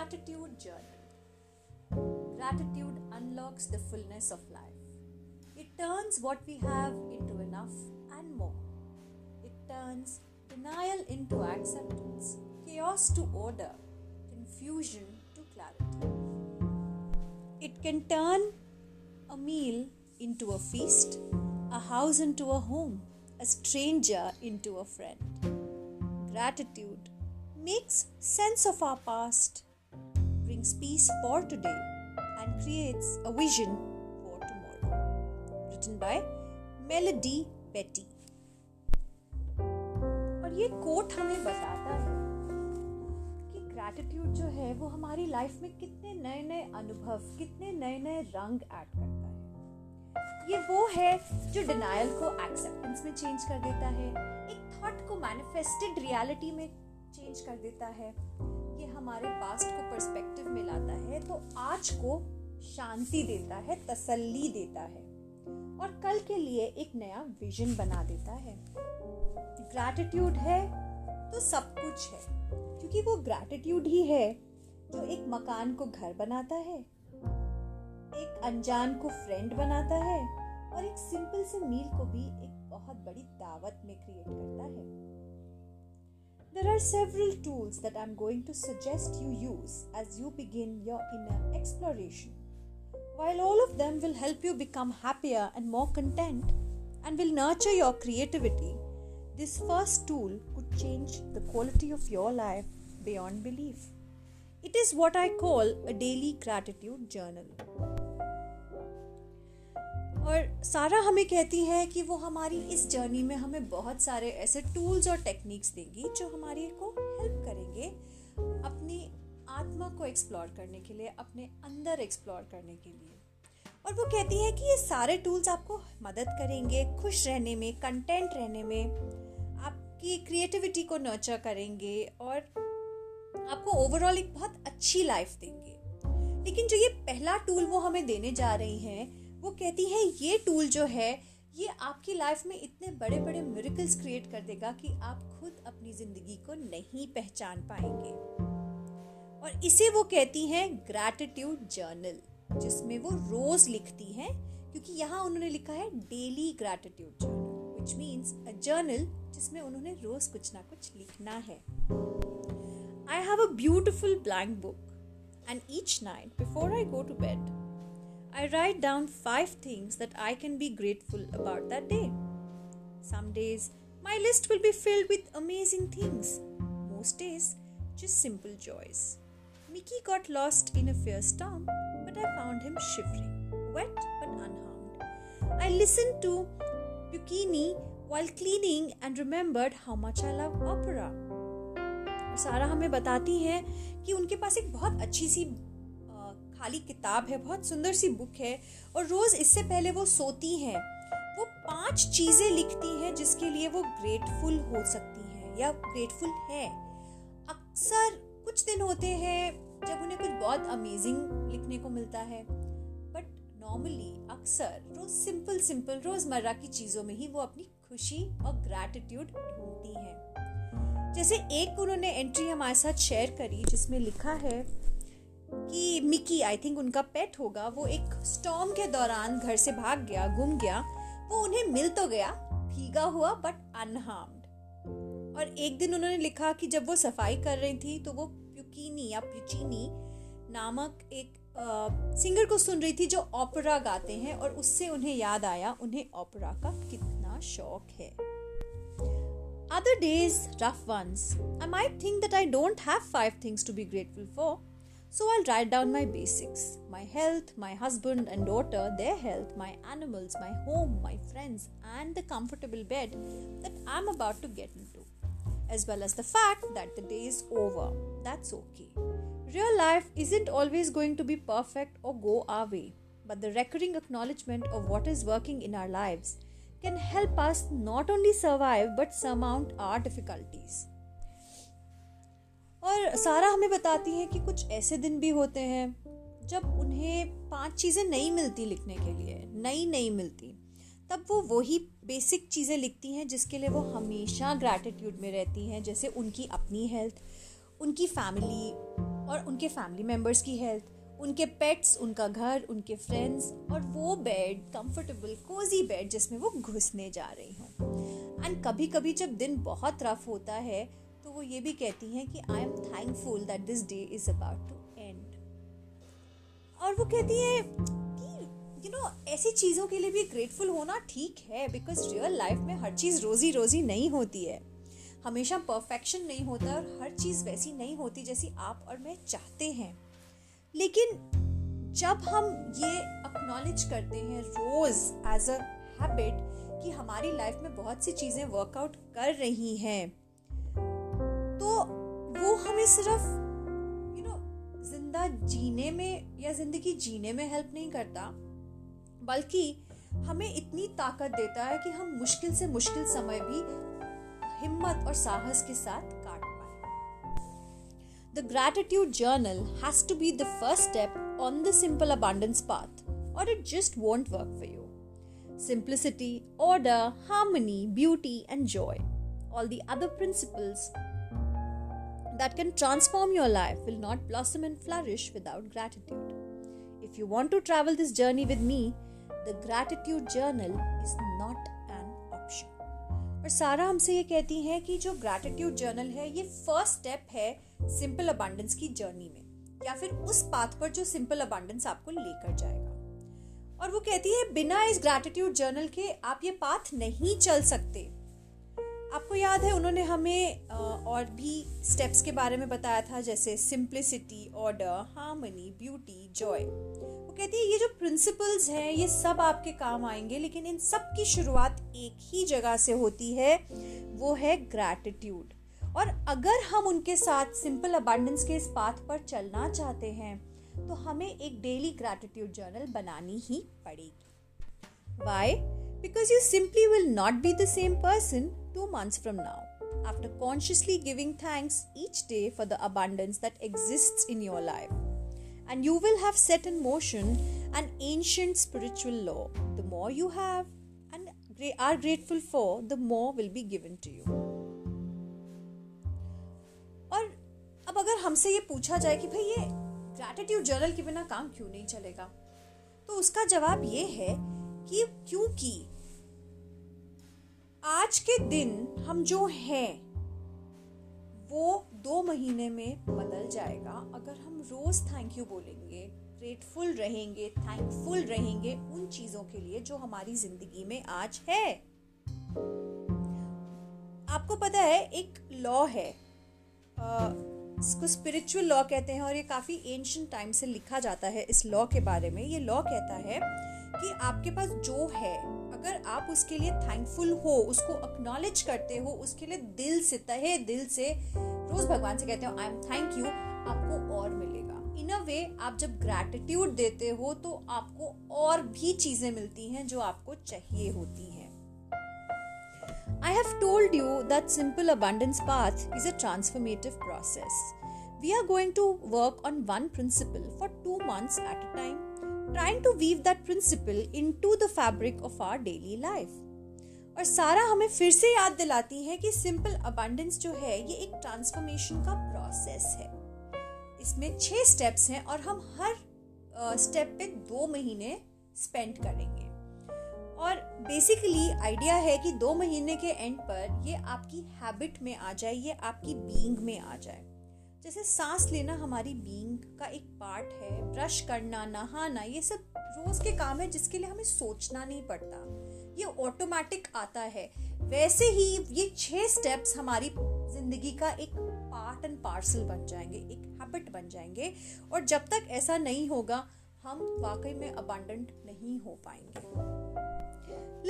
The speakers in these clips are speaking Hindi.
Gratitude Journey Gratitude unlocks the fullness of life. It turns what we have into enough and more. It turns denial into acceptance, chaos to order, confusion to clarity. It can turn a meal into a feast, a house into a home, a stranger into a friend. Gratitude makes sense of our past, brings peace for today, and creates a vision for tomorrow. Written by Melody Betty. और ये कोट हमें बताता है कि ग्रैटिट्यूड जो है वो हमारी लाइफ में कितने नए नए अनुभव कितने नए नए रंग ऐड करता है ये वो है जो डिनायल को एक्सेप्टेंस में चेंज कर देता है एक थॉट को मैनिफेस्टेड रियलिटी में चेंज कर देता है ये हमारे पास्ट को पर्सपेक्टिव में लाता है तो आज को शांति देता है, तसल्ली देता है और कल के लिए एक नया विजन बना देता है। ग्रैटिट्यूड है तो सब कुछ है, क्योंकि वो ग्रैटिट्यूड ही है जो एक मकान को घर बनाता है, एक अनजान को फ्रेंड बनाता है और एक सिंपल से मील को भी एक बहुत बड़ी दावत में क्रिएट करता है। There are several tools that I'm going to suggest you use as you begin your inner exploration. While all of them will help you become happier and more content and will nurture your creativity, this first tool could change the quality of your life beyond belief. It is what I call a daily gratitude journal. और सारा हमें कहती है कि वो हमारी इस जर्नी में हमें बहुत सारे ऐसे टूल्स और टेक्निक्स देंगी जो हमारी को हेल्प करेंगे अपनी आत्मा को एक्सप्लोर करने के लिए, अपने अंदर एक्सप्लोर करने के लिए। और वो कहती है कि ये सारे टूल्स आपको मदद करेंगे, खुश रहने में कंटेंट रहने में, आपकी क्रिएटिविटी को नर्चर करेंगे और आपको ओवरऑल एक बहुत अच्छी लाइफ देंगे। लेकिन जो ये पहला टूल वो हमें देने जा रही हैं वो कहती है, ये टूल जो है, ये आपकी लाइफ में इतने बड़े बड़े मेरिकल्स क्रिएट कर देगा कि आप खुद अपनी ज़िंदगी को नहीं पहचान पाएँगे। और इसे वो कहती हैं ग्रैटिट्यूड जर्नल जिसमें वो रोज लिखती हैं, क्योंकि यहाँ उन्होंने लिखा है daily gratitude journal which means a journal जिसमें उन्होंने रोज कुछ ना कुछ लिखना है। I have a beautiful blank book and each night before I go to bed I write down five things that I can be grateful about that day. Some days, my list will be filled with amazing things. Most days, just simple joys. Mickey got lost in a fierce storm, but I found him shivering, wet but unharmed. I listened to Puccini while cleaning and remembered how much I love opera. सारा हमें बताती हैं कि उनके पास एक बहुत अच्छी सी खाली किताब है, बहुत सुंदर सी बुक है और रोज इससे पहले वो सोती हैं। वो पाँच चीज़ें लिखती हैं जिसके लिए वो ग्रेटफुल हो सकती हैं या ग्रेटफुल है। अक्सर कुछ दिन होते हैं जब उन्हें कुछ बहुत अमेजिंग लिखने को मिलता है बट नॉर्मली अक्सर रोज सिंपल सिंपल रोज़मर्रा की चीज़ों में ही वो अपनी खुशी और ग्रैटिट्यूड ढूंढती हैं। जैसे एक उन्होंने एंट्री हमारे साथ शेयर करी जिसमें लिखा है कि मिकी आई थिंक उनका पेट होगा वो एक स्टॉम के दौरान घर से भाग गया गुम गया वो उन्हें मिल तो गया भीगा हुआ बट अनहार्म्ड और एक दिन उन्होंने लिखा कि जब वो सफ़ाई कर रही थी तो वो प्यूकीनी या प्यूचीनी नामक एक आ, सिंगर को सुन रही थी जो ओपरा गाते हैं और उससे उन्हें याद आया उन्हें ओपरा का कितना शौक है Other days, rough ones. I might think that I don't have five things to be grateful for. So I'll write down my basics my health, my husband and daughter, their health, my animals, my home, my friends, and the comfortable bed that I'm about to get into, as well as the fact that the day is over. That's okay. Real life isn't always going to be perfect or go our way, but the recurring acknowledgement of what is working in our lives can help us not only survive but surmount our difficulties. और सारा हमें बताती हैं कि कुछ ऐसे दिन भी होते हैं जब उन्हें पाँच चीज़ें नहीं मिलती लिखने के लिए, नई नहीं मिलती। तब वो वही बेसिक चीज़ें लिखती हैं जिसके लिए वो हमेशा ग्रैटिट्यूड में रहती हैं, जैसे उनकी अपनी हेल्थ उनकी फैमिली और उनके फैमिली मेंबर्स की हेल्थ उनके पेट्स उनका घर, उनके फ्रेंड्स और वो बेड कंफर्टेबल कोजी बेड जिसमें वो घुसने जा रही हूँ। एंड कभी कभी जब दिन बहुत रफ होता है तो वो ये भी कहती हैं कि I am thankful that this day is about to end और वो कहती है कि यू नो ऐसी चीज़ों के लिए भी ग्रेटफुल होना ठीक है बिकॉज़ रियल लाइफ में हर चीज़ रोजी रोजी नहीं होती है। हमेशा परफेक्शन नहीं होता और हर चीज़ वैसी नहीं होती जैसी आप और मैं चाहते हैं। लेकिन जब हम ये अक्नॉलेज करते हैं रोज एज अ हैबिट कि हमारी लाइफ में बहुत सी चीज़ें वर्कआउट कर रही हैं तो वो हमें सिर्फ़ यू नो ज़िंदा जीने में या ज़िंदगी जीने में हेल्प नहीं करता, बल्कि हमें इतनी ताकत देता है कि हम मुश्किल से मुश्किल समय भी हिम्मत और साहस के साथ काट पाए। The gratitude journal has to be the first step on the simple abundance path और it just won't work for you simplicity order harmony beauty and joy all the other principles that can transform your life will not blossom and flourish without gratitude. If you want to travel this journey with me, the gratitude journal is not an option. और सारा हमसे ये कहती हैं कि जो ग्रैटिट्यूड जर्नल है ये फ़र्स्ट स्टेप है सिंपल अबांडेंस की जर्नी में या फिर उस पाथ पर जो सिंपल अबांडेंस आपको लेकर जाएगा और वो कहती है बिना इस ग्रैटिट्यूड जर्नल के आप ये पाथ नहीं चल सकते आपको याद है उन्होंने हमें और भी स्टेप्स के बारे में बताया था, जैसे simplicity order harmony beauty joy वो कहती है, ये जो प्रिंसिपल्स हैं, ये सब आपके काम आएँगे, लेकिन इन सब की शुरुआत एक ही जगह से होती है, वो है ग्रैटिट्यूड और अगर हम उनके साथ सिंपल अबांडेंस के इस पाथ पर चलना चाहते हैं तो हमें एक डेली ग्रैटिट्यूड जर्नल बनानी ही पड़ेगी। Why because you simply will not be the same person Two months from now after consciously giving thanks each day for the abundance that exist in your life and you will have set in motion an ancient spiritual law. The more you have and are grateful for, the more will be given to you. और अब अगर हमसे ये पूछा जाए कि भाई ये ग्रैटिट्यूड जर्नल के बिना काम क्यों नहीं चलेगा तो उसका जवाब ये है कि क्योंकि आज के दिन हम जो हैं, वो दो महीने में बदल जाएगा। अगर हम रोज थैंक यू बोलेंगे ग्रेटफुल रहेंगे थैंकफुल रहेंगे उन चीज़ों के लिए जो हमारी ज़िंदगी में आज है। आपको पता है, एक लॉ है। इसको स्पिरिचुअल लॉ कहते हैं और ये काफ़ी एंशंट टाइम से लिखा जाता है इस लॉ के बारे में। ये लॉ कहता है कि आपके पास जो है, अगर आप उसके लिए थैंकफुल हो, उसको अक्नॉलेज करते हो, उसके लिए दिल से, तहे दिल से, रोज भगवान से कहते हो आई एम थैंक यू आपको और मिलेगा। इन अ वे आप जब ग्रैटिट्यूड देते हो तो आपको और भी चीज़ें मिलती हैं जो आपको चाहिए होती हैं। I have told you that simple abundance path is a transformative process. We are going to work on one principle for two months at a time trying to weave that principle into the fabric of our daily life. और सारा हमें फिर से याद दिलाती है कि सिंपल अबंडेंस जो है ये एक ट्रांसफॉर्मेशन का प्रोसेस है इसमें छह स्टेप्स हैं और हम हर स्टेप पे दो महीने स्पेंड करेंगे और बेसिकली आइडिया है कि दो महीने के एंड पर ये आपकी हैबिट में आ जाए, ये आपकी बीइंग में आ जाए। जैसे सांस लेना हमारी बीइंग का एक पार्ट है ब्रश करना, नहाना, ये सब रोज के काम है जिसके लिए हमें सोचना नहीं पड़ता। ये ऑटोमेटिक आता है। वैसे ही ये छह स्टेप्स हमारी ज़िंदगी का एक पार्ट एंड पार्सल बन जाएँगे, एक हैबिट बन जाएँगे। और जब तक ऐसा नहीं होगा हम वाकई में अबांडेंट नहीं हो पाएंगे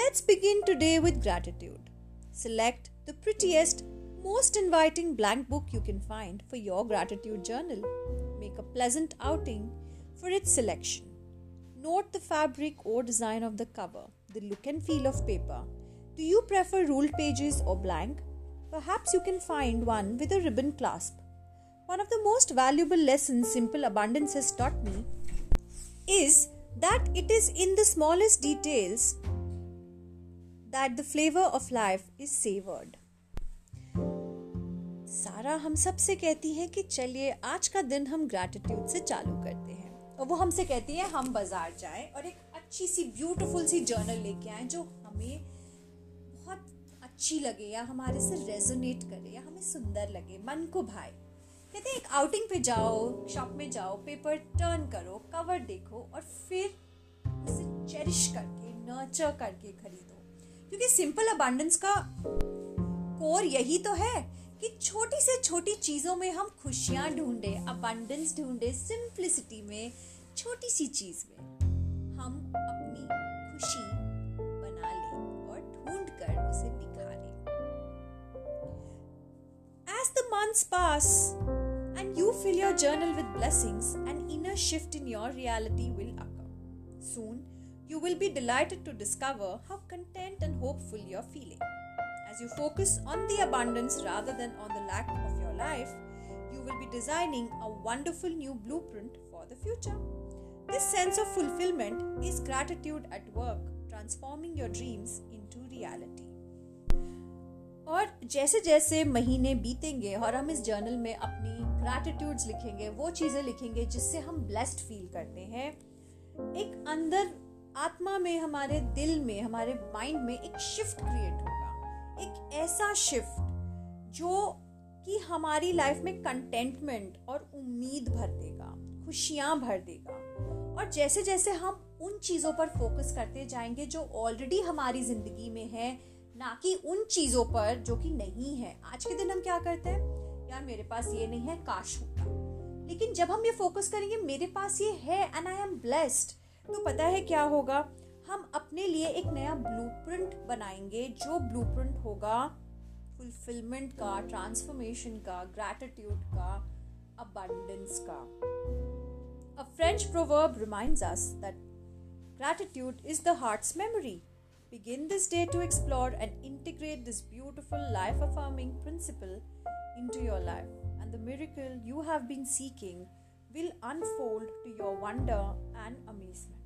let's begin today with gratitude select the prettiest most inviting blank book you can find for your gratitude journal. Make a pleasant outing for its selection. Note the fabric or design of the cover, the look and feel of paper. Do you prefer ruled pages or blank? Perhaps you can find one with a ribbon clasp. One of the most valuable lessons Simple Abundance has taught me is that it is in the smallest details that the flavor of life is savored. सारा हम सबसे कहती है कि चलिए, आज का दिन हम ग्रैटिट्यूड से चालू करते हैं और वो हमसे कहती है, हम बाज़ार जाएँ और एक अच्छी सी ब्यूटीफुल सी जर्नल लेके आए जो हमें बहुत अच्छी लगे या हमारे से रेजोनेट करे या हमें सुंदर लगे, मन को भाए कहते हैं, एक आउटिंग पे जाओ शॉप में जाओ पेपर टर्न करो कवर देखो और फिर उसे चेरिश करके नर्चर करके खरीदो। क्योंकि सिंपल अबांडेंस का कोर यही तो है कि छोटी से छोटी चीज़ों में हम खुशियाँ ढूंढे अबांडेंस ढूंढे सिंप्लिसिटी में, छोटी सी चीज़ में। हम अपनी खुशी बना ले और ढूंढ कर उसे दिखा ले। The months pass and you fill your journal with blessings, an inner shift in your reality will occur. Soon, you will be delighted to discover how content and hopeful you're feeling. As you focus on the abundance rather than on the lack of your life, you will be designing a wonderful new blueprint for the future. This sense of fulfillment is gratitude at work, transforming your dreams into reality. और जैसे जैसे महीने बीतेंगे और हम इस जर्नल में अपनी ग्रैटिट्यूड्स लिखेंगे, वो चीज़ें लिखेंगे जिससे हम ब्लेस्ड फील करते हैं। एक अंदर आत्मा में, हमारे दिल में, हमारे माइंड में एक शिफ्ट क्रिएट होगा। एक ऐसा शिफ्ट जो कि हमारी लाइफ में कंटेंटमेंट और उम्मीद भर देगा, खुशियाँ भर देगा। और जैसे जैसे हम उन चीज़ों पर फोकस करते जाएँगे जो ऑलरेडी हमारी ज़िंदगी में है, ना कि उन चीज़ों पर जो कि नहीं है। आज के दिन हम क्या करते हैं? यार मेरे पास ये नहीं है काश होता लेकिन जब हम ये फोकस करेंगे मेरे पास ये है एंड आई एम ब्लेस्ड तो पता है क्या होगा हम अपने लिए एक नया ब्लूप्रिंट बनाएँगे जो ब्लूप्रिंट होगा फुलफिलमेंट का ट्रांसफॉर्मेशन का ग्रैटिट्यूड का अबंडेंस का A French proverb reminds us that gratitude is the heart's memory. Begin this day to explore and integrate this beautiful life affirming principle into your life, and the miracle you have been seeking will unfold to your wonder and amazement.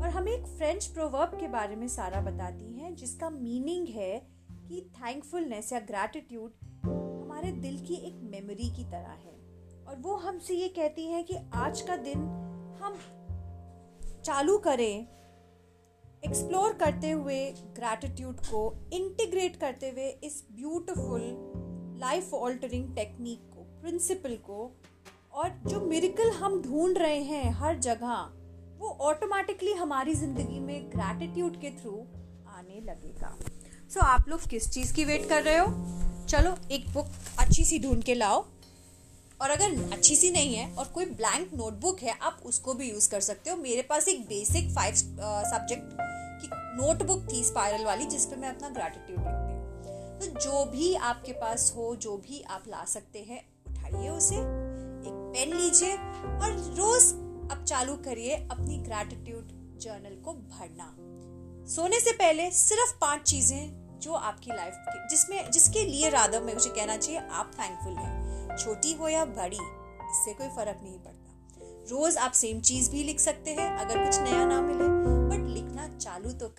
और हमें एक फ्रेंच प्रोवर्ब के बारे में सारा बताती हैं जिसका मीनिंग है कि थैंकफुलनेस या ग्रैटिट्यूड हमारे दिल की एक मेमोरी की तरह है और वो हमसे ये कहती है कि आज का दिन हम चालू करें एक्सप्लोर करते हुए ग्रैटिट्यूड को इंटीग्रेट करते हुए इस ब्यूटिफुल लाइफ ऑल्टरिंग टेक्निक को प्रिंसिपल को और जो मेरिकल हम ढूंढ रहे हैं हर जगह वो ऑटोमेटिकली हमारी ज़िंदगी में ग्रैटिट्यूड के थ्रू आने लगेगा। सो so, आप लोग किस चीज़ की वेट कर रहे हो? चलो एक बुक अच्छी सी ढूंढ के लाओ। और अगर अच्छी सी नहीं है और कोई ब्लैंक नोटबुक है आप उसको भी यूज़ कर सकते हो। मेरे पास एक बेसिक फाइव सब्जेक्ट की नोटबुक थी स्पायरल वाली जिसपे मैं अपना ग्रेटिट्यूड तो जो भी आपके पास हो, जो भी आप ला सकते हैं, उठाइए उसे। एक पेन लीजिए और रोज अब चालू करिए अपनी ग्रेटिट्यूड जर्नल को भरना। सोने से पहले सिर्फ़ पाँच चीज़ें जो आपकी लाइफ की, जिसमें, जिसके लिए राधा में मुझे कहना चाहिए, आप थैंकफुल हैं। छोटी हो या बड़ी, इससे कोई फ़र्क नहीं पड़ता। रोज आप सेम चीज़ भी लिख सकते हैं, अगर कुछ नया ना मिले बट लिखना चालू तो